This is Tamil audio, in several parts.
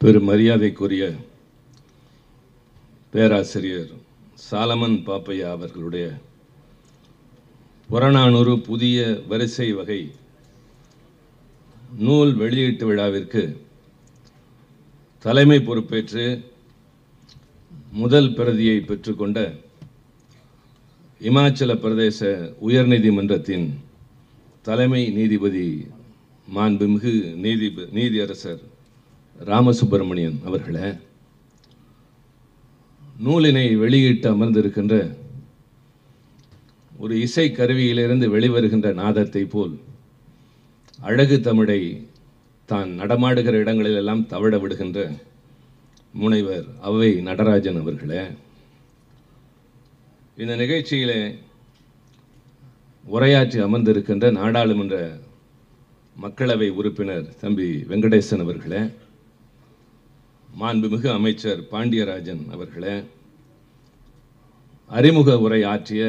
பெரும் மரியாதைக்குரிய பேராசிரியர் சாலமன் பாப்பையா அவர்களுடைய புறநானூறு புதிய வரிசை வகை நூல் வெளியீட்டு விழாவிற்கு தலைமை பொறுப்பேற்று முதல் பிரதியை பெற்றுக்கொண்ட இமாச்சல பிரதேச உயர்நீதிமன்றத்தின் தலைமை நீதிபதி மாண்புமிகு நீதி நீதியரசர் ராமசுப்பிரமணியன் அவர்களே நூலினை வெளியிட்டு அமர்ந்திருக்கின்ற ஒரு இசை கருவியிலிருந்து வெளிவருகின்ற நாதத்தை போல் அழகு தமிழை தான் நடமாடுகிற இடங்களிலெல்லாம் தவழ விடுகின்ற முனைவர் அவை நடராஜன் அவர்களே. இந்த நிகழ்ச்சியில் உரையாற்றி அமர்ந்திருக்கின்ற நாடாளுமன்ற மக்களவை உறுப்பினர் தம்பி வெங்கடேசன் அவர்களே மாண்புமிகு அமைச்சர் பாண்டியராஜன் அவர்களே அறிமுக உரை ஆற்றிய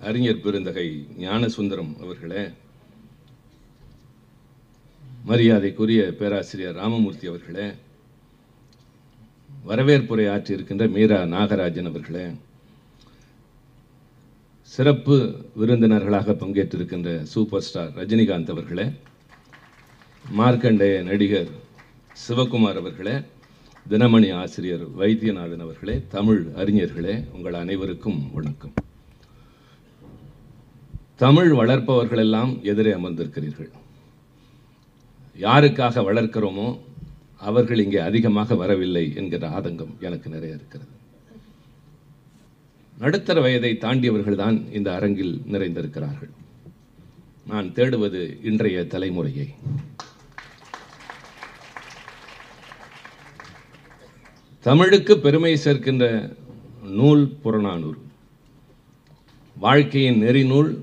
அறிஞர் பெருந்தகை ஞானசுந்தரம் அவர்களே மரியாதைக்குரிய பேராசிரியர் ராமமூர்த்தி அவர்களே வரவேற்புரை ஆற்றியிருக்கின்ற மீரா நாகராஜன் அவர்களே சிறப்பு விருந்தினர்களாக பங்கேற்றிருக்கின்ற சூப்பர் ஸ்டார் ரஜினிகாந்த் அவர்களே மார்க்கண்டேய நடிகர் சிவகுமார் அவர்களே தினமணி ஆசிரியர் வைத்தியநாதன் அவர்களே தமிழ் அறிஞர்களே உங்கள் அனைவருக்கும் வணக்கம். தமிழ் வளர்ப்பவர்களெல்லாம் எதிரே அமர்ந்திருக்கிறீர்கள். யாருக்காக வளர்க்கிறோமோ அவர்கள் இங்கே அதிகமாக வரவில்லை என்கிற ஆதங்கம் எனக்கு நிறைய இருக்கிறது. நடுத்தர வயதை தாண்டியவர்கள் தான் இந்த அரங்கில் நிறைந்திருக்கிறார்கள். நான் தேடுவது இன்றைய தலைமுறையை. தமிழுக்கு பெருமை சேர்க்கின்ற நூல் புறநானூறு. வாழ்க்கையின் நெறிநூல்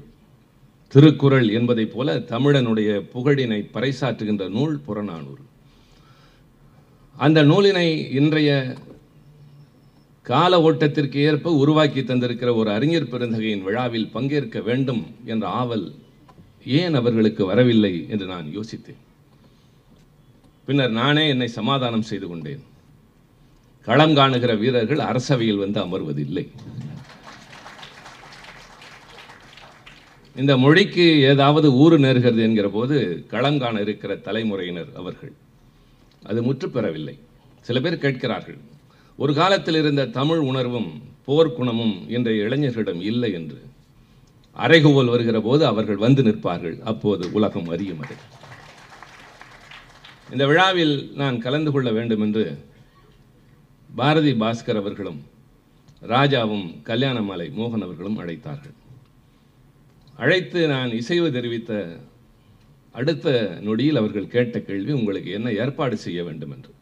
திருக்குறள் என்பதைப் போல தமிழனுடைய புகழினை பறைசாற்றுகின்ற நூல் புறநானூறு. அந்த நூலினை இன்றைய கால ஓட்டத்திற்கு ஏற்ப உருவாக்கி தந்திருக்கிற ஒரு அறிஞர் பெருந்தகையின் விழாவில் பங்கேற்க வேண்டும் என்ற ஆவல் ஏன் அவர்களுக்கு வரவில்லை என்று நான் யோசித்தேன். பின்னர் நானே என்னை சமாதானம் செய்து கொண்டேன். களம் காணுகிற வீரர்கள் அரசவையில் வந்து அமர்வதில்லை. இந்த மொழிக்கு ஏதாவது ஊறு நேர்கிறது என்கிற போது களம் காண இருக்கிற தலைமுறையினர் அவர்கள். அது முற்று பெறவில்லை. சில பேர் கேட்கிறார்கள் ஒரு காலத்தில் இருந்த தமிழ் உணர்வும் போர்க்குணமும் இன்றைய இளைஞர்களிடம் இல்லை என்று. அறைகூவல் வருகிற போது அவர்கள் வந்து நிற்பார்கள் அப்போது உலகம் அறியும் அது. இந்த விழாவில் நான் கலந்து கொள்ள வேண்டும் என்று பாரதி பாஸ்கர் அவர்களும் ராஜாவும் கல்யாணமாலை மோகன் அவர்களும் அழைத்தார்கள். அழைத்து நான் இசைவு தெரிவித்த அடுத்த நொடியில் அவர்கள் கேட்ட கேள்வி உங்களுக்கு என்ன ஏற்பாடு செய்ய வேண்டும்? என்று.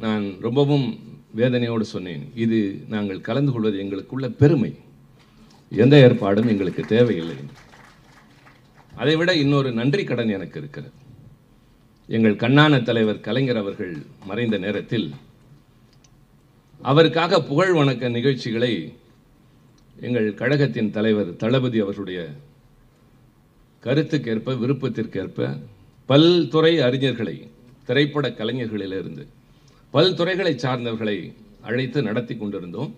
நான் ரொம்பவும் வேதனையோடு சொன்னேன் இது நாங்கள் கலந்து கொள்வது எங்களுக்குள்ள பெருமை. எந்த ஏற்பாடும் எங்களுக்கு தேவையில்லை. அதைவிட இன்னொரு நன்றி கடன் எனக்கு இருக்கிறது. எங்கள் கண்ணான தலைவர் கலைஞர் அவர்கள் மறைந்த நேரத்தில் அவருக்காக புகழ் வணக்க நிகழ்ச்சிகளை எங்கள் கழகத்தின் தலைவர் தளபதி அவர்களுடைய கருத்துக்கேற்ப விருப்பத்திற்கேற்ப பல்துறை அறிஞர்களை திரைப்பட கலைஞர்களிலிருந்து பல்துறைகளை சார்ந்தவர்களை அழைத்து நடத்தி கொண்டிருந்தோம்.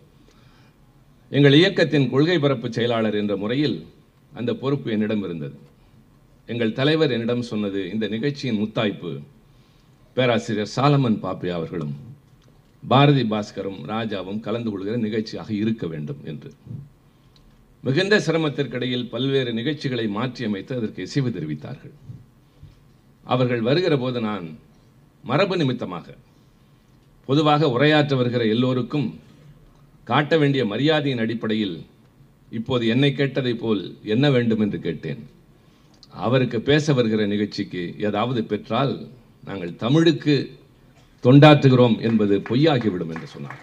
எங்கள் இயக்கத்தின் கொள்கை பரப்பு செயலாளர் என்ற முறையில் அந்த பொறுப்பு என்னிடம் இருந்தது. எங்கள் தலைவர் என்னிடம் சொன்னது இந்த நிகழ்ச்சியின் முத்தாய்ப்பு பேராசிரியர் சாலமன் பாப்பே அவர்களும் பாரதி பாஸ்கரும் ராஜாவும் கலந்து கொள்கிற நிகழ்ச்சியாக இருக்க வேண்டும் என்று. மிகுந்த சிரமத்திற்கிடையில் பல்வேறு நிகழ்ச்சிகளை மாற்றியமைத்து அதற்கு இசைவு தெரிவித்தார்கள். அவர்கள் வருகிற போது நான் மரபு நிமித்தமாக பொதுவாக உரையாற்ற வருகிற எல்லோருக்கும் காட்ட வேண்டிய மரியாதையின் அடிப்படையில் இப்போது என்னை கேட்டதை போல் என்ன வேண்டும் என்று கேட்டேன். அவருக்கு பேச வருகிற நிகழ்ச்சிக்கு ஏதாவது பெற்றால் நாங்கள் தமிழுக்கு தொண்டாற்றுகிறோம் என்பது பொய்யாகிவிடும் என்று சொன்னார்.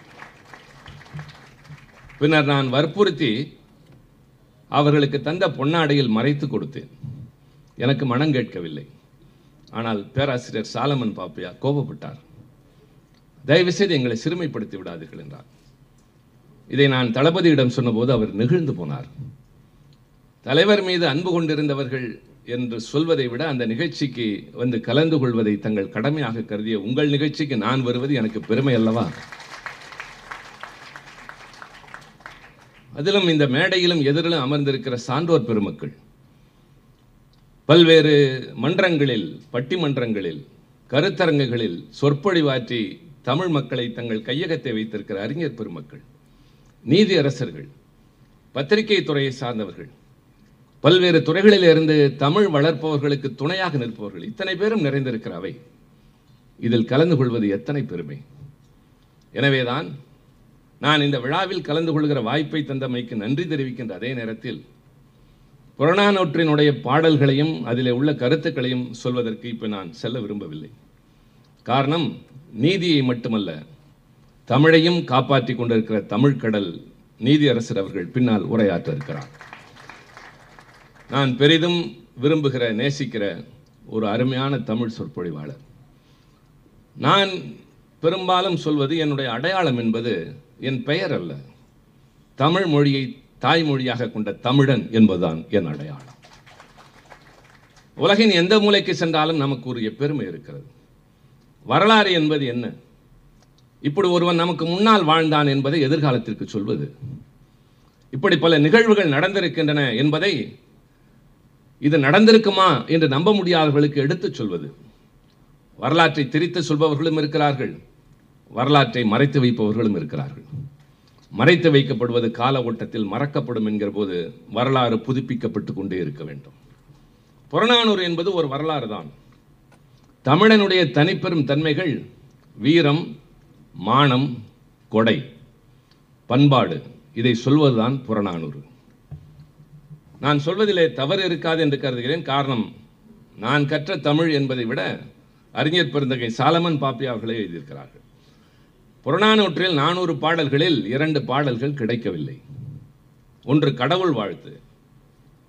பின்னர் நான் வற்புறுத்தி அவர்களுக்கு தந்த பொன்னாடையில் மறைத்து கொடுத்தேன். எனக்கு மனம் கேட்கவில்லை. ஆனால் பேராசிரியர் சாலமன் பாப்பையா கோபப்பட்டார். தயவுசெய்து எங்களை சிறுமைப்படுத்தி விடாதீர்கள் என்றார். இதை நான் தளபதியிடம் சொன்னபோது அவர் நெகிழ்ந்து போனார். தலைவர் மீது அன்பு கொண்டிருந்தவர்கள் என்று சொல்வதை விட அந்த நிகழ்ச்சிக்கு வந்து கலந்து கொள்வதை தங்கள் கடமையாக கருதிய உங்கள் நிகழ்ச்சிக்கு நான் வருவது எனக்கு பெருமை அல்லவா? அதிலும் இந்த மேடையிலும் எதிரிலும் அமர்ந்திருக்கிற சான்றோர் பெருமக்கள் பல்வேறு மன்றங்களில் பட்டிமன்றங்களில் கருத்தரங்குகளில் சொற்பொழிவாற்றி தமிழ் மக்களை தங்கள் கையகத்தை வைத்திருக்கிற அறிஞர் பெருமக்கள் நீதி அரசர்கள் பத்திரிகை துறையை சார்ந்தவர்கள் பல்வேறு துறைகளில் இருந்து தமிழ் வளர்ப்பவர்களுக்கு துணையாக நிற்பவர்கள் இத்தனை பேரும் நிறைந்திருக்கிற அவை. இதில் கலந்து கொள்வது எத்தனை பெருமை. எனவேதான் நான் இந்த விழாவில் கலந்து கொள்கிற வாய்ப்பை தந்தமைக்கு நன்றி தெரிவிக்கின்ற அதே நேரத்தில் புறநானூற்றினுடைய பாடல்களையும் அதிலே உள்ள கருத்துக்களையும் சொல்வதற்கு இப்போ நான் செல்ல விரும்பவில்லை. காரணம் நீதியை மட்டுமல்ல தமிழையும் காப்பாற்றி கொண்டிருக்கிற தமிழ்கடல் நீதியரசர் அவர்கள் பின்னால் உரையாற்ற இருக்கிறார் நான் பெரிதும் விரும்புகிற நேசிக்கிற ஒரு அருமையான தமிழ் சொற்பொழிவாளர். நான் பெரும்பாலும் சொல்வது என்னுடைய அடையாளம் என்பது என் பெயர் அல்ல. தமிழ் மொழியை தாய்மொழியாக கொண்ட தமிழன் என்பதுதான் என் அடையாளம். உலகின் எந்த மூலைக்கு சென்றாலும் நமக்கு உரிய பெருமை இருக்கிறது. வரலாறு என்பது என்ன? இப்படி ஒருவன் நமக்கு முன்னால் வாழ்ந்தான் என்பதை எதிர்காலத்திற்கு சொல்வது. இப்படி பல நிகழ்வுகள் நடந்திருக்கின்றன என்பதை இது நடந்திருக்குமா என்று நம்ப முடியாதவர்களுக்கு எடுத்துச் சொல்வது. வரலாற்றை திரித்து சொல்பவர்களும் இருக்கிறார்கள். வரலாற்றை மறைத்து வைப்பவர்களும் இருக்கிறார்கள். மறைத்து வைக்கப்படுவது கால ஓட்டத்தில் மறக்கப்படும் என்கிற போது வரலாறு புதுப்பிக்கப்பட்டு கொண்டே இருக்க வேண்டும். புறநானூறு என்பது ஒரு வரலாறு தான். தமிழனுடைய தனிப்பெரும் தன்மைகள் வீரம் மானம் கொடை பண்பாடு. இதை சொல்வதுதான் புறநானூறு. நான் சொல்வதிலே தவறு இருக்காது என்று கருதுகிறேன். காரணம் நான் கற்ற தமிழ் என்பதை விட அறிஞர் பெருந்தகை சாலமன் பாப்பியா அவர்களே எழுதியிருக்கிறார்கள். புறநானூற்றில் நானூறு பாடல்களில் இரண்டு பாடல்கள் கிடைக்கவில்லை. ஒன்று கடவுள் வாழ்த்து.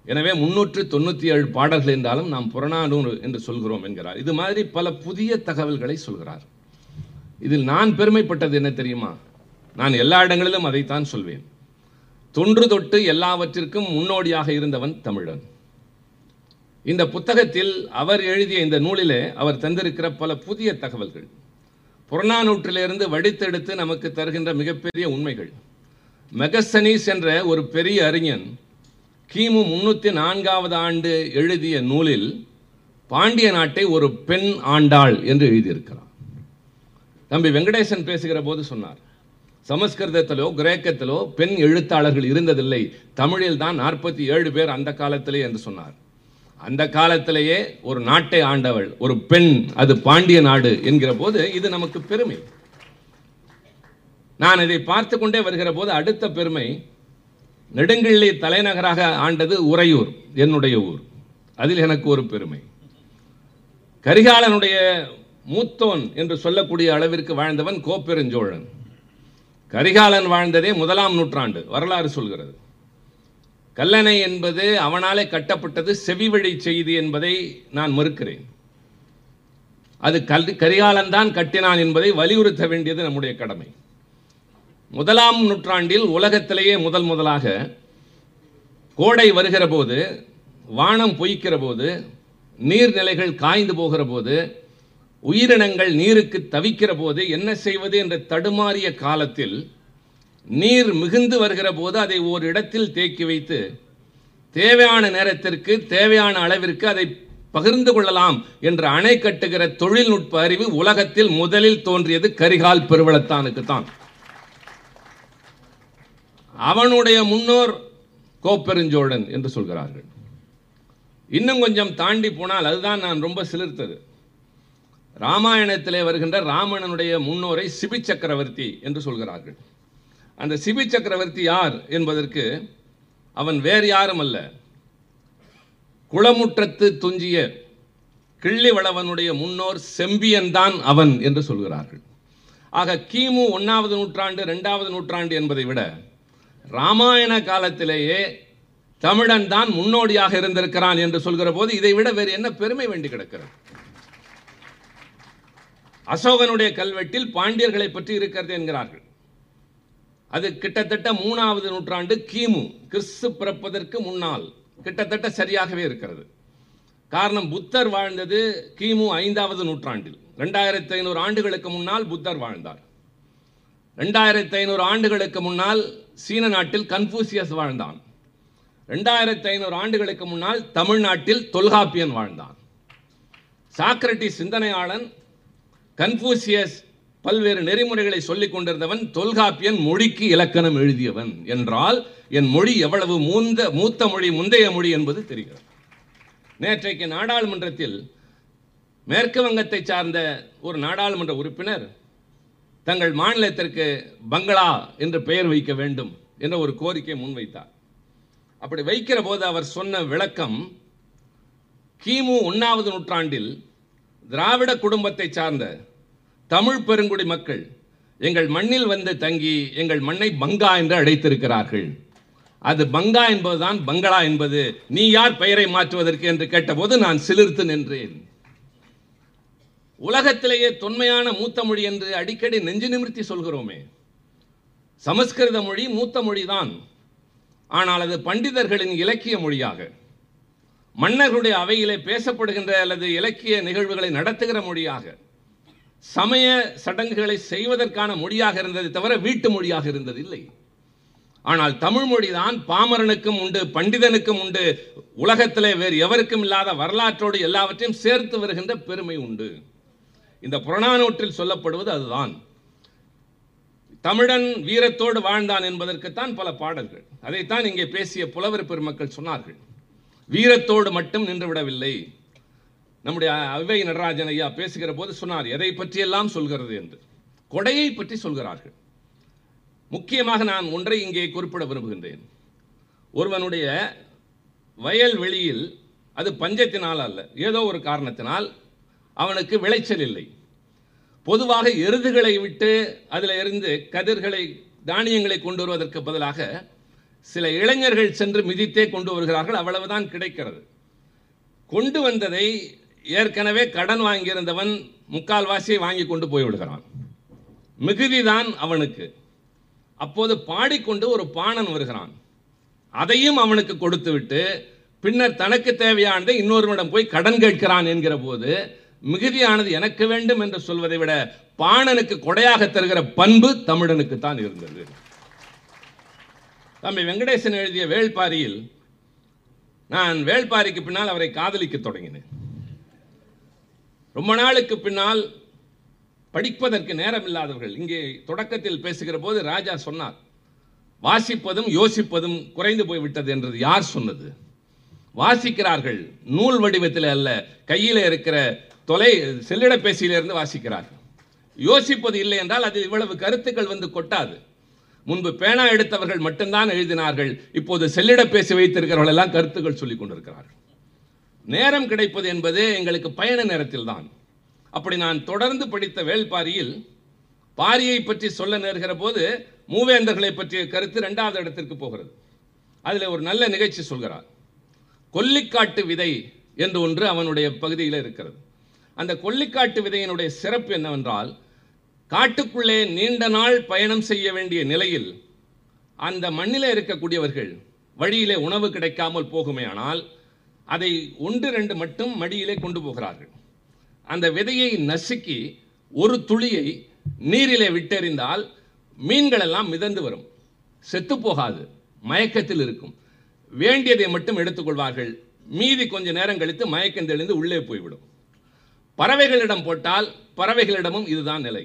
எனவே முன்னூற்று தொண்ணூற்றி ஏழு பாடல்கள் என்றாலும் நாம் புறநானூறு என்று சொல்கிறோம் என்கிறார். இது மாதிரி பல புதிய தகவல்களை சொல்கிறார். இதில் நான் பெருமைப்பட்டது என்ன தெரியுமா? நான் எல்லா இடங்களிலும் அதைத்தான் சொல்வேன். தொன்று தொட்டு எல்லாவற்றிற்கும் முன்னோடியாக இருந்தவன் தமிழன். இந்த புத்தகத்தில் அவர் எழுதிய இந்த நூலிலே அவர் தந்திருக்கிற பல புதிய தகவல்கள். புறநானூற்றிலிருந்து வடித்தெடுத்து நமக்கு தருகின்ற மிகப்பெரிய உண்மைகள். மெகசனீஸ் என்ற ஒரு பெரிய அறிஞன் கிமு முன்னூற்றி நான்காவது ஆண்டு எழுதிய நூலில் பாண்டிய நாட்டை ஒரு பெண் ஆண்டாள் என்று எழுதியிருக்கிறார் தம்பி வெங்கடேசன் பேசுகிற போது சொன்னார் சமஸ்கிருதத்திலோ கிரேக்கத்திலோ பெண் எழுத்தாளர்கள் இருந்ததில்லை. தமிழில் தான் நாற்பத்தி ஏழு பேர் அந்த காலத்திலே என்று சொன்னார். அந்த காலத்திலேயே ஒரு நாட்டை ஆண்டவள் ஒரு பெண் அது பாண்டிய நாடு என்கிற போது இது நமக்கு பெருமை. நான் இதை பார்த்து கொண்டே வருகிற போது அடுத்த பெருமை நெடுங்கிள்ளி தலைநகராக ஆண்டது உறையூர் என்னுடைய ஊர். அதில் எனக்கு ஒரு பெருமை. கரிகாலனுடைய மூத்தோன் என்று சொல்லக்கூடிய அளவிற்கு வாழ்ந்தவன் கோப்பெருஞ்சோழன். கரிகாலன் வாழ்ந்ததே முதலாம் நூற்றாண்டு வரலாறு சொல்கிறது. கல்லணை என்பது அவனாலே கட்டப்பட்டது செவிவழி செய்தி என்பதை நான் மறுக்கிறேன். அது கல் கரிகாலன் தான் கட்டினான் என்பதை வலியுறுத்த வேண்டியது நம்முடைய கடமை. முதலாம் நூற்றாண்டில் உலகத்திலேயே முதல் முதலாக கோடை வருகிற போது வானம் பொய்க்கிற போது நீர்நிலைகள் காய்ந்து போகிற போது உயிரினங்கள் நீருக்கு தவிக்கிற போது என்ன செய்வது என்ற தடுமாறிய காலத்தில் நீர் மிகுந்து வருகிற போது அதை ஒரு இடத்தில் தேக்கி வைத்து தேவையான நேரத்திற்கு தேவையான அளவிற்கு அதை பகிர்ந்து கொள்ளலாம் என்ற அணை கட்டுகிற தொழில்நுட்ப அறிவு உலகத்தில் முதலில் தோன்றியது கரிகால் பெருவளத்தானுக்கு தான். அவனுடைய முன்னோர் கோப்பெருஞ்சோழன் என்று சொல்கிறார்கள். இன்னும் கொஞ்சம் தாண்டி போனால் அதுதான் நான் ரொம்ப சிலிர்த்தது. ராமாயணத்திலே வருகின்ற ராமணனுடைய முன்னோரை சிபி சக்கரவர்த்தி என்று சொல்கிறார்கள். அந்த சிபி சக்கரவர்த்தி யார் என்பதற்கு அவன் வேறு யாரும் அல்ல. குளமுற்றத்து துஞ்சிய கிள்ளிவளவனுடைய முன்னோர் செம்பியன் தான் அவன் என்று சொல்கிறார்கள். ஆக கிமு ஒன்றாவது நூற்றாண்டு ரெண்டாவது நூற்றாண்டு என்பதை விட ராமாயண காலத்திலேயே தமிழன் தான் முன்னோடியாக இருந்திருக்கிறான் என்று சொல்கிற போது இதை விட வேறு என்ன பெருமை வேண்டி கிடக்கிறது? அசோகனுடைய கல்வெட்டில் பாண்டியர்களை பற்றி இருக்கிறது என்கிறார்கள். அது கிட்டத்தட்ட மூணாவது நூற்றாண்டு கிமு கிறிஸ்து பிறப்பதற்கு முன்னால் கிட்டத்தட்ட சரியாகவே இருக்கிறது. காரணம் புத்தர் வாழ்ந்தது கிமு ஐந்தாவது நூற்றாண்டில். ரெண்டாயிரத்தி ஐநூறு ஆண்டுகளுக்கு முன்னால் புத்தர் வாழ்ந்தார். ரெண்டாயிரத்தி ஐநூறு ஆண்டுகளுக்கு முன்னால் சீன நாட்டில் கன்ஃபூசியஸ் வாழ்ந்தான். ரெண்டாயிரத்தி ஐநூறு ஆண்டுகளுக்கு முன்னால் தமிழ்நாட்டில் தொல்காப்பியன் வாழ்ந்தான். சாக்ரட்டி சிந்தனையாளன் கன்ஃபூசியஸ் பல்வேறு நெறிமுறைகளை சொல்லிக் கொண்டிருந்தவன் தொல்காப்பியன் மொழிக்கு இலக்கணம் எழுதியவன் என்றால் என் மொழி எவ்வளவு மூந்த மூத்த மொழி முந்தைய மொழி என்பது தெரிகிறது. நேற்றைக்கு நாடாளுமன்றத்தில் மேற்கு வங்கத்தை சார்ந்த ஒரு நாடாளுமன்ற உறுப்பினர் தங்கள் மாநிலத்திற்கு பங்களா என்று பெயர் வைக்க வேண்டும் என்ற ஒரு கோரிக்கை முன்வைத்தார். அப்படி வைக்கிற போது அவர் சொன்ன விளக்கம் கிமு ஒன்றாவது நூற்றாண்டில் திராவிட குடும்பத்தை சார்ந்த தமிழ் பெருங்குடி மக்கள் எங்கள் மண்ணில் வந்து தங்கி எங்கள் மண்ணை பங்கா என்று அழைத்திருக்கிறார்கள். அது பங்கா என்பதுதான் பங்களா என்பது. நீ யார் பெயரை மாற்றுவதற்கு என்று கேட்டபோது நான் சிலிர்த்து நின்றேன். உலகத்திலேயே தொன்மையான மூத்த மொழி என்று அடிக்கடி நெஞ்சு நிமிர்த்தி சொல்கிறோமே. சமஸ்கிருத மொழி மூத்த மொழிதான். ஆனால் அது பண்டிதர்களின் இலக்கிய மொழியாக. மன்னர்களுடைய அவையிலே பேசப்படுகின்ற அல்லது இலக்கிய நிகழ்வுகளை நடத்துகிற மொழியாக சமய சடங்குகளை செய்வதற்கான மொழியாக இருந்தது தவிர வீட்டு மொழியாக இருந்தது இல்லை. ஆனால் தமிழ் மொழிதான் பாமரனுக்கும் உண்டு பண்டிதனுக்கும் உண்டு உலகத்திலே வேறு எவருக்கும் இல்லாத வரலாற்றோடு எல்லாவற்றையும் சேர்த்து வருகின்ற பெருமை உண்டு. இந்த புறநானூற்றில் சொல்லப்படுவது அதுதான். தமிழன் வீரத்தோடு வாழ்ந்தான் என்பதற்குத்தான் பல பாடல்கள். அதைத்தான் இங்கே பேசிய புலவர் பெருமக்கள் சொன்னார்கள். வீரத்தோடு மட்டும் நின்றுவிடவில்லை நம்முடைய அவை நடராஜன் ஐயா பேசுகிற போது சொன்னார் எதை பற்றியெல்லாம் சொல்கிறது? என்று. கொடையை பற்றி சொல்கிறார்கள். முக்கியமாக நான் ஒன்றை இங்கே குறிப்பிட விரும்புகின்றேன். ஒருவனுடைய வயல் வெளியில் அது பஞ்சத்தினால் அல்ல ஏதோ ஒரு காரணத்தினால் அவனுக்கு விளைச்சல் இல்லை. பொதுவாக எருதுகளை விட்டு அதில் இருந்து கதிர்களை தானியங்களை கொண்டு வருவதற்கு பதிலாக சில இளைஞர்கள் சென்று மிதித்தே கொண்டு வருகிறார்கள். அவ்வளவுதான் கிடைக்கிறது. கொண்டு வந்ததை ஏற்கனவே கடன் வாங்கியிருந்தவன் முக்கால்வாசியை வாங்கி கொண்டு போய்விடுகிறான் மிகுதிதான் அவனுக்கு. அப்போது பாடிக்கொண்டு ஒரு பாணன் வருகிறான். அதையும் அவனுக்கு கொடுத்துவிட்டு பின்னர் தனக்கு தேவையானதை இன்னொருவனிடம் போய் கடன் கேட்கிறான் என்கிற போது மிகுதியானது எனக்கு வேண்டும் என்று சொல்வதை விட பாணனுக்கு கொடையாக தருகிற பண்பு தமிழனுக்கு தான் இருந்தது. தம்பி வெங்கடேசன் எழுதிய வேள்பாரியில் நான் வேள்பாரிக்கு பின்னால் அவரை காதலிக்க தொடங்கினேன். ரொம்ப நாளுக்கு பின்னால் படிப்பதற்கு நேரம் இல்லாதவர்கள் இங்கே தொடக்கத்தில் பேசுகிற போது ராஜா சொன்னார் வாசிப்பதும் யோசிப்பதும் குறைந்து போய்விட்டது என்றது யார் சொன்னது? வாசிக்கிறார்கள் நூல் வடிவத்தில் அல்ல கையில் இருக்கிற தொலை செல்லிடப்பேசியிலிருந்து வாசிக்கிறார்கள். யோசிப்பது இல்லை என்றால் அது இவ்வளவு கருத்துக்கள் வந்து கொட்டாது. முன்பு பேனா எடுத்தவர்கள் மட்டும்தான் எழுதினார்கள் இப்போது செல்லிடப்பேசி வைத்திருக்கிறவர்கள் எல்லாம் கருத்துக்கள் சொல்லிக் கொண்டிருக்கிறார்கள். நேரம் கிடைப்பது என்பது எங்களுக்கு பயண நேரத்தில் தான். அப்படி நான் தொடர்ந்து படித்த வேள்பாரியில் பாரியை பற்றி சொல்ல நேர்கிற போது மூவேந்தர்களை பற்றிய கருத்து இரண்டாவது இடத்திற்கு போகிறது. அதில் ஒரு நல்ல நிகழ்ச்சி சொல்கிறார். கொல்லிக்காட்டு விதை என்று ஒன்று அவனுடைய பகுதியில் இருக்கிறது. அந்த கொல்லிக்காட்டு விதையினுடைய சிறப்பு என்னவென்றால் காட்டுக்குள்ளே நீண்ட நாள் பயணம் செய்ய வேண்டிய நிலையில் அந்த மண்ணில் இருக்கக்கூடியவர்கள் வழியிலே உணவு கிடைக்காமல் போகுமே ஆனால் அதை ஒன்று ரெண்டு மட்டும் மடியிலே கொண்டு போகிறார்கள். அந்த விதையை நசுக்கி ஒரு துளியை நீரிலே விட்டெறிந்தால் மீன்கள் எல்லாம் மிதந்து வரும். செத்து போகாது மயக்கத்தில் இருக்கும். வேண்டியதை மட்டும் எடுத்துக்கொள்வார்கள். மீதி கொஞ்ச நேரம் கழித்து மயக்கம் தெளிந்து உள்ளே போய்விடும். பறவைகளிடம் போட்டால் பறவைகளிடமும் இதுதான் நிலை.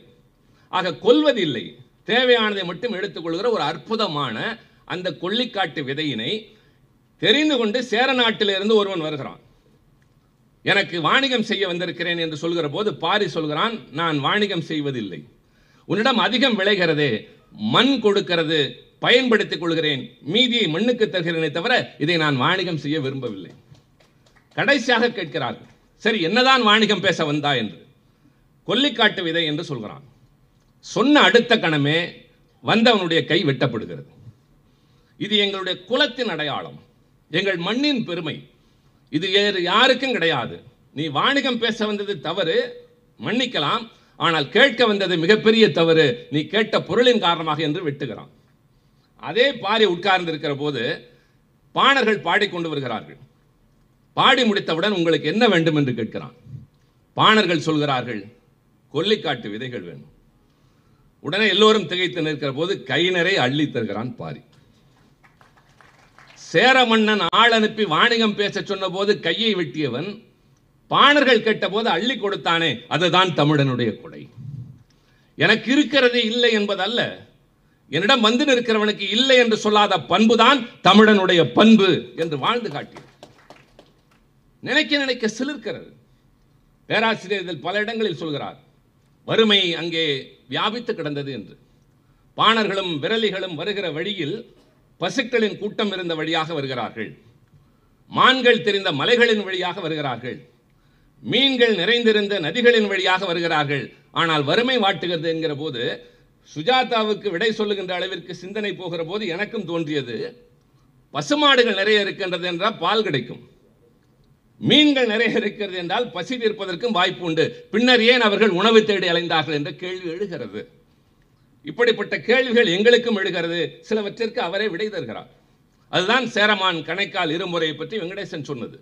ஆக கொல்வதில்லை. தேவையானதை மட்டும் எடுத்துக்கொள்கிற ஒரு அற்புதமான அந்த கொல்லிக்காட்டு விதையினை தெரிந்து கொண்டு சேர நாட்டிலிருந்து ஒருவன் வருகிறான். எனக்கு வாணிகம் செய்ய வந்திருக்கிறேன் என்று சொல்கிற போது பாரி சொல்கிறான் நான் வாணிகம் செய்வதில்லை. உன்னிடம் அதிகம் விளைகிறது மண் கொடுக்கிறது பயன்படுத்திக் கொள்கிறேன். மீதியை மண்ணுக்கு தருகிறேனே தவிர இதை நான் வாணிகம் செய்ய விரும்பவில்லை. கடைசியாக கேட்கிறார்கள் சரி என்னதான் வாணிகம் பேச வந்தா? என்று. கொல்லிக்காட்டு விதை என்று சொல்கிறான். சொன்ன அடுத்த கணமே வந்தவனுடைய கை வெட்டப்படுகிறது. இது எங்களுடைய குலத்தின் அடையாளம். எங்கள் மண்ணின் பெருமை. இது வேறு யாருக்கும் கிடையாது. நீ வாணிகம் பேச வந்தது தவறு மன்னிக்கலாம். ஆனால் கேட்க வந்தது மிகப்பெரிய தவறு. நீ கேட்ட பொருளின் காரணமாக என்று வெட்டுகிறான். அதே பாரி உட்கார்ந்திருக்கிற போது பாணர்கள் பாடிக்கொண்டு வருகிறார்கள். பாடி முடித்தவுடன் உங்களுக்கு என்ன வேண்டும் என்று கேட்கிறான். பாணர்கள் சொல்கிறார்கள் கொல்லிக்காட்டு விதைகள் வேணும். உடனே எல்லோரும் திகைத்து நிற்கிற போது கை அள்ளி தருகிறான் பாரி. சேர மன்னன் ஆள் அனுப்பி வாணிகம் பேச சொன்ன போது கையை வெட்டியவன் பாணர்கள் கேட்டபோது அள்ளி கொடுத்தானே அதுதான் தமிழனுடைய கொடை. எனக்கு இருக்கிறது இல்லை என்பதல்ல. என்னிடம் வந்து நிற்கிறவனுக்கு இல்லை என்று சொல்லாத பண்புதான் தமிழனுடைய பண்பு என்று வாழ்ந்து காட்டியது. நினைக்க நினைக்க சிலிர்க்கிறது. பேராசிரியர் இதில் பல இடங்களில் சொல்கிறார். வறுமை அங்கே வியாபித்து கிடந்தது என்று. பாணர்களும் விரலிகளும் வருகிற வழியில் பசுக்களின் கூட்டம் இருந்த வழியாக வருகிறார்கள். மான்கள் தெரிந்த மலைகளின் வழியாக வருகிறார்கள். மீன்கள் நிறைந்திருந்த நதிகளின் வழியாக வருகிறார்கள். ஆனால் வறுமை வாட்டுகிறது என்கிற போது சுஜாதாவுக்கு விடை சொல்லுகின்ற அளவிற்கு சிந்தனை போகிற போது எனக்கும் தோன்றியது பசுமாடுகள் நிறைய இருக்கின்றது என்றால் பால் கிடைக்கும். மீன்கள் நிறைய இருக்கிறது என்றால் பசி தீர்ப்பதற்கும் வாய்ப்பு உண்டு. பின்னர் ஏன் அவர்கள் உணவு தேடி அலைந்தார்கள் என்ற கேள்வி எழுகிறது. இப்படிப்பட்ட கேள்விகள் எங்களுக்கும் எழுகிறது. சிலவற்றிற்கு அவரே விடை தருகிறார். அதுதான் சேரமான் கணைக்கால் இருமுறையை பற்றி வெங்கடேசன் சொன்னது.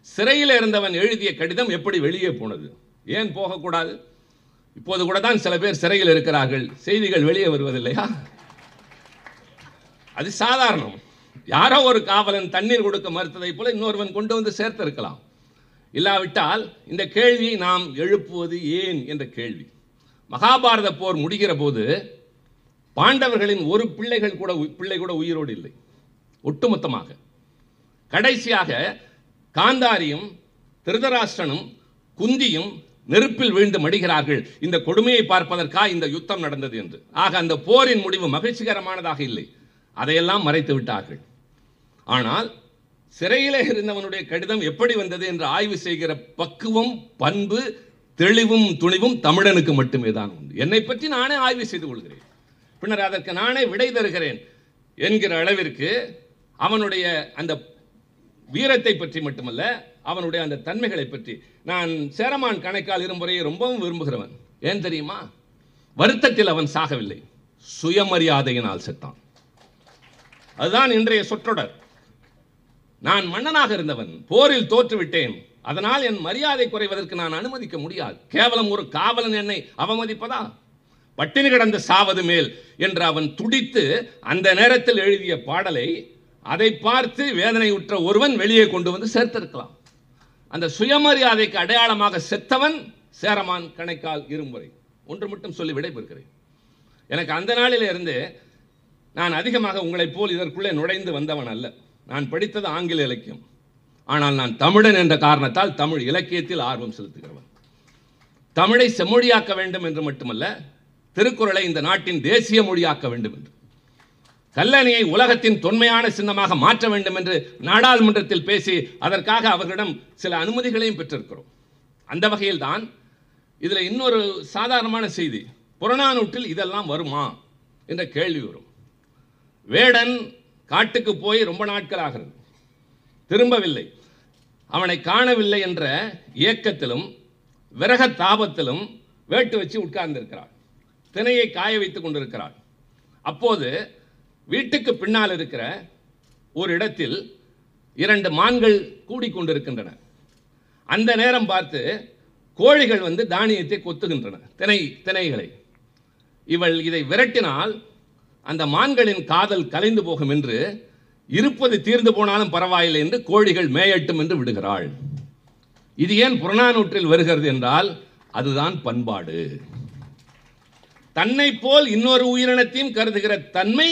சிறையில் இருந்தவன் எழுதிய கடிதம் எப்படி வெளியே போனது? ஏன் போகக்கூடாது? இப்போது கூட தான் சில பேர் சிறையில் இருக்கிறார்கள். செய்திகள் வெளியே வருவதில்லையா? அது சாதாரணம். யாரோ ஒரு காவலன் தண்ணீர் கொடுக்க மறுத்ததை போல இன்னொருவன் கொண்டு வந்து சேர்த்திருக்கலாம். இல்லாவிட்டால் இந்த கேள்வியை நாம் எழுப்புவது ஏன் என்ற கேள்வி. மகாபாரத போர் முடிகிற போது பாண்டவர்களின் ஒரு பிள்ளைகள் கூட பிள்ளை கூட உயிரோடு இல்லை. ஒட்டுமொத்தமாக. கடைசியாக காந்தாரியும் திருதராஷ்டனும் குந்தியும் நெருப்பில் வீழ்ந்து மடிகிறார்கள். இந்த கொடுமையை பார்ப்பதற்காக இந்த யுத்தம் நடந்தது என்று. ஆக அந்த போரின் முடிவு மகிழ்ச்சிகரமானதாக இல்லை. அதையெல்லாம் மறைத்து விட்டார்கள். ஆனால் சிறையிலே இருந்தவனுடைய கடிதம் எப்படி வந்தது என்று ஆய்வு செய்கிற பக்குவம் பண்பு தெளிவும் துணிவும் தமிழனுக்கு மட்டுமே தான் உண்டு. என்னை பற்றி நானே ஆய்வு செய்து கொள்கிறேன். பின்னர் அதற்கு நானே விடை தருகிறேன் என்கிற அளவிற்கு அவனுடைய அந்த வீரத்தை பற்றி மட்டுமல்ல அவனுடைய அந்த தன்மைகளை பற்றி. நான் சேரமான் கணைக்கால் இருமுறையை ரொம்பவும் விரும்புகிறவன். ஏன் தெரியுமா? வருத்தத்தில் அவன் சாகவில்லை. சுயமரியாதையினால் செத்தான். அதுதான் இன்றைய சொற்றொடர். நான் மன்னனாக இருந்தவன் போரில் தோற்றுவிட்டேன். அதனால் என் மரியாதை குறைவதற்கு நான் அனுமதிக்க முடியாது. கேவலம் ஒரு காவலன் என்னை அவமதிப்பதா? பட்டினி கிடந்த சாவது மேல் என்று அவன் துடித்து அந்த நேரத்தில் எழுதிய பாடலை அதை பார்த்து வேதனையுற்ற ஒருவன் வெளியே கொண்டு வந்து சேர்த்திருக்கலாம். அந்த சுயமரியாதைக்கு அடையாளமாக செத்தவன் சேரமான் கணைக்கால் இருமுறை ஒன்று மட்டும் சொல்லி விடைபெறுகிறேன். எனக்கு அந்த நாளிலிருந்து நான் அதிகமாக உங்களைப் போல் இதற்குள்ளே நுழைந்து வந்தவன் அல்ல. நான் படித்தது ஆங்கில இலக்கியம். ஆனால் நான் தமிழன் என்ற காரணத்தால் தமிழ் இலக்கியத்தில் ஆர்வம் செலுத்துகிறவன். தமிழை செம்மொழியாக்க வேண்டும் என்று மட்டுமல்ல திருக்குறளை இந்த நாட்டின் தேசிய மொழியாக்க வேண்டும் என்று. கல்லணையை உலகத்தின் தொன்மையான சின்னமாக மாற்ற வேண்டும் என்று நாடாளுமன்றத்தில் பேசி அதற்காக அவர்களிடம் சில அனுமதிகளையும் பெற்றிருக்கிறோம். அந்த வகையில் தான் இதில் இன்னொரு சாதாரணமான செய்தி புறநானூற்றில் இதெல்லாம் வருமா? என்ற கேள்வி வரும். வேடன் காட்டுக்கு போய் ரொம்ப நாட்கள் ஆகிறது. திரும்பவில்லை. அவனை காணவில்லை என்ற ஏக்கத்திலும் விரக தாபத்திலும் வேட்டு வச்சு உட்கார்ந்திருக்கிறாள். திணையை காய வைத்துக் கொண்டிருக்கிறாள். அப்போது வீட்டுக்கு பின்னால் இருக்கிற ஒரு இடத்தில் இரண்டு மான்கள் கூடிக்கொண்டிருக்கின்றன அந்த நேரம் பார்த்து கோழிகள் வந்து தானியத்தை கொத்துகின்றன திணை திணைகளை. இவள் இதை விரட்டினால் அந்த மான்களின் காதல் கலைந்து போகும் என்று இருப்பது தீர்ந்து போனாலும் பரவாயில்லை என்று கோழிகள் மேயட்டும் என்று விடுகிறாள். இது ஏன் புறநானூற்றில் வருகிறது என்றால் அதுதான் பண்பாடு. தன்னை போல் இன்னொரு உயிரினத்தையும் கருதுகிற தன்மை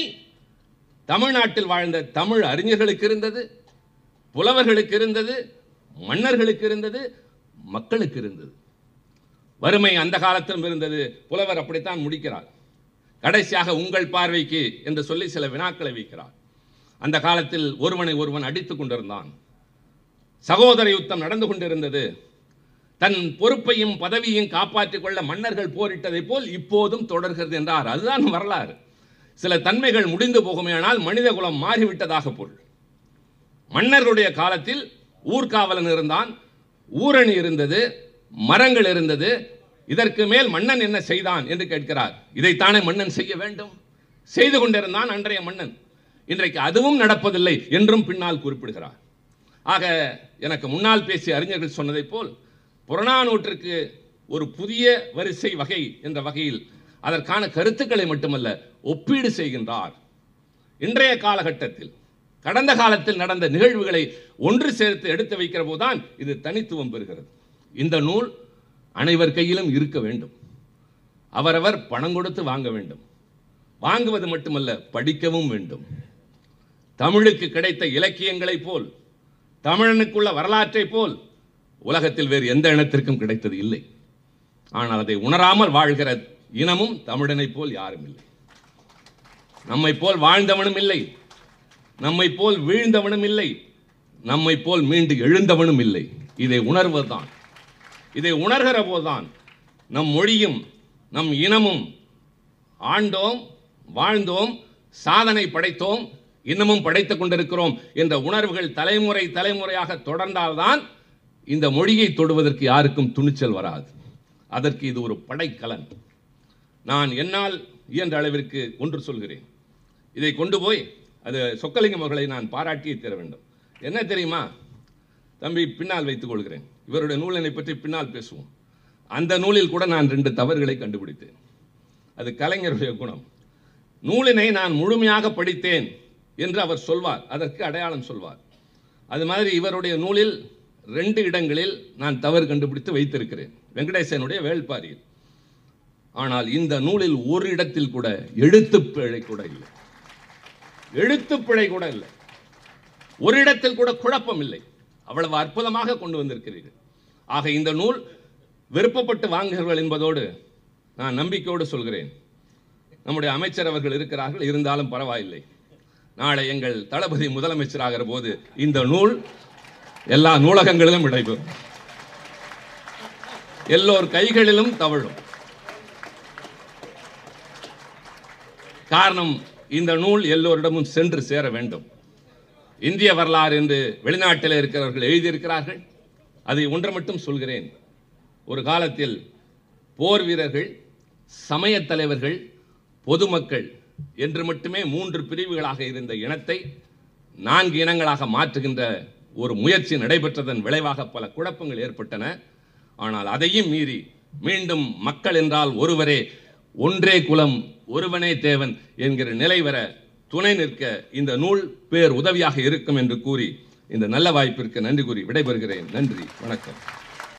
தமிழ்நாட்டில் வாழ்ந்த தமிழ் அறிஞர்களுக்கு இருந்தது புலவர்களுக்கு இருந்தது மன்னர்களுக்கு இருந்தது மக்களுக்கு இருந்தது. வறுமை அந்த காலத்திலும் இருந்தது புலவர் அப்படித்தான் முடிக்கிறார். கடைசியாக உங்கள் பார்வைக்கு என்று சொல்லி சில வினாக்களை வைக்கிறார். அந்த காலத்தில் ஒருவனை ஒருவன் அடித்துக் கொண்டிருந்தான். சகோதர யுத்தம் நடந்து கொண்டிருந்தது. தன் பொறுப்பையும் பதவியையும் காப்பாற்றிக் கொள்ள மன்னர்கள் போரிட்டதை போல் இப்போதும் தொடர்கிறது என்றார். அதுதான் வரலாறு. சில தன்மைகள் முடிந்து போகுமேயானால் மனித குலம் மாறிவிட்டதாக பொருள். மன்னர்களுடைய காலத்தில் ஊர்காவலன் இருந்தான். ஊரணி இருந்தது மரங்கள் இருந்தது இதற்கு மேல் மன்னன் என்ன செய்தான் என்று கேட்கிறார். இதைத்தானே மன்னன் செய்ய வேண்டும்? செய்து கொண்டிருந்தான் அன்றைய மன்னன். இன்றைக்கு அதுவும் நடப்பதில்லை என்றும் பின்னால் குறிப்பிடுகிறார். ஆக எனக்கு முன்னால் பேசிய அறிஞர்கள் சொன்னதைப் போல் புறநானூற்றுக்கு ஒரு புதிய வரிசை வகை என்ற வகையில் அதற்கான கருத்துக்களை மட்டுமல்ல ஒப்பீடு செய்கின்றார். இன்றைய காலகட்டத்தில் கடந்த காலத்தில் நடந்த நிகழ்வுகளை ஒன்று சேர்த்து எடுத்து வைக்கிற போதுதான் இது தனித்துவம் பெறுகிறது. இந்த நூல் அனைவர் கையிலும் இருக்க வேண்டும். அவரவர் பணம் கொடுத்து வாங்க வேண்டும். வாங்குவது மட்டுமல்ல படிக்கவும் வேண்டும். தமிழுக்கு கிடைத்த இலக்கியங்களைப் போல் தமிழனுக்குள்ள வரலாற்றைப் போல் உலகத்தில் வேறு எந்த இனத்திற்கும் கிடைத்தது இல்லை. ஆனால் அதை உணராமல் வாழ்கிற இனமும் தமிழனைப் போல் யாரும் இல்லை. நம்மை போல் வாழ்ந்தவனும் இல்லை. நம்மை போல் வீழ்ந்தவனும் இல்லை. நம்மை போல் மீண்டு எழுந்தவனும் இல்லை. இதை உணர்வதுதான் இதை உணர்கிற போதுதான் நம் மொழியும் நம் இனமும் ஆண்டோம் வாழ்ந்தோம் சாதனை படைத்தோம் இன்னமும் படைத்துக் கொண்டிருக்கிறோம் என்ற உணர்வுகள் தலைமுறை தலைமுறையாக தொடர்ந்தால்தான் இந்த மொழியை தொடுவதற்கு யாருக்கும் துணிச்சல் வராது. அதற்கு இது ஒரு படைக்கலன். நான் என்னால் இயன்ற அளவிற்கு ஒன்று சொல்கிறேன். இதை கொண்டு போய் அது சொக்கலிங்கம் அவர்களை நான் பாராட்டியே தர வேண்டும். என்ன தெரியுமா? தம்பி பின்னால் வைத்துக் கொள்கிறேன். இவருடைய நூலினை பற்றி பின்னால் பேசுவோம். அந்த நூலில் கூட நான் ரெண்டு தவறுகளை கண்டுபிடித்தேன். அது கலைஞருடைய குணம். நூலினை நான் முழுமையாக படித்தேன் என்று அவர் சொல்வார். அதற்கு அடையாளம் சொல்வார். அது மாதிரி இவருடைய நூலில் ரெண்டு இடங்களில் நான் தவறு கண்டுபிடித்து வைத்திருக்கிறேன். வெங்கடேசனுடைய வேள்பாரியில். ஆனால் இந்த நூலில் ஒரு இடத்தில் கூட எழுத்துப்பிழை கூட இல்லை. எழுத்துப்பிழை கூட இல்லை. ஒரு இடத்தில் கூட குழப்பம் இல்லை. அவ்வளவு அற்புதமாக கொண்டு வந்திருக்கிறீர்கள். ஆக இந்த நூல் விருப்பப்பட்டு வாங்குகிறவர்கள் என்பதோடு நான் நம்பிக்கையோடு சொல்கிறேன். நம்முடைய அமைச்சர் அவர்கள் இருக்கிறார்கள் இருந்தாலும் பரவாயில்லை. நாளை எங்கள் தளபதி முதலமைச்சராகிற போது இந்த நூல் எல்லா நூலகங்களிலும் இடைபெறும் எல்லோர் கைகளிலும் தவழும். காரணம் இந்த நூல் எல்லோரிடமும் சென்று சேர வேண்டும். இந்திய வரலாறு என்று வெளிநாட்டில் இருக்கிறவர்கள் எழுதியிருக்கிறார்கள். அதை ஒன்று மட்டும் சொல்கிறேன். ஒரு காலத்தில் போர் வீரர்கள் சமயத் தலைவர்கள் பொதுமக்கள் என்று மட்டுமே மூன்று பிரிவுகளாக இருந்த இனத்தை நான்கு இனங்களாக மாற்றுகின்ற ஒரு முயற்சி நடைபெற்றதன் விளைவாக பல குழப்பங்கள் ஏற்பட்டன. ஆனால் அதையும் மீறி மீண்டும் மக்கள் என்றால் ஒருவரே ஒன்றே குலம் ஒருவனே தேவன் என்கிற நிலை வர துணை நிற்க இந்த நூல் பேர் உதவியாக இருக்கும் என்று கூறி இந்த நல்ல வாய்ப்பிற்கு நன்றி கூறி விடைபெறுகிறேன். நன்றி. வணக்கம்.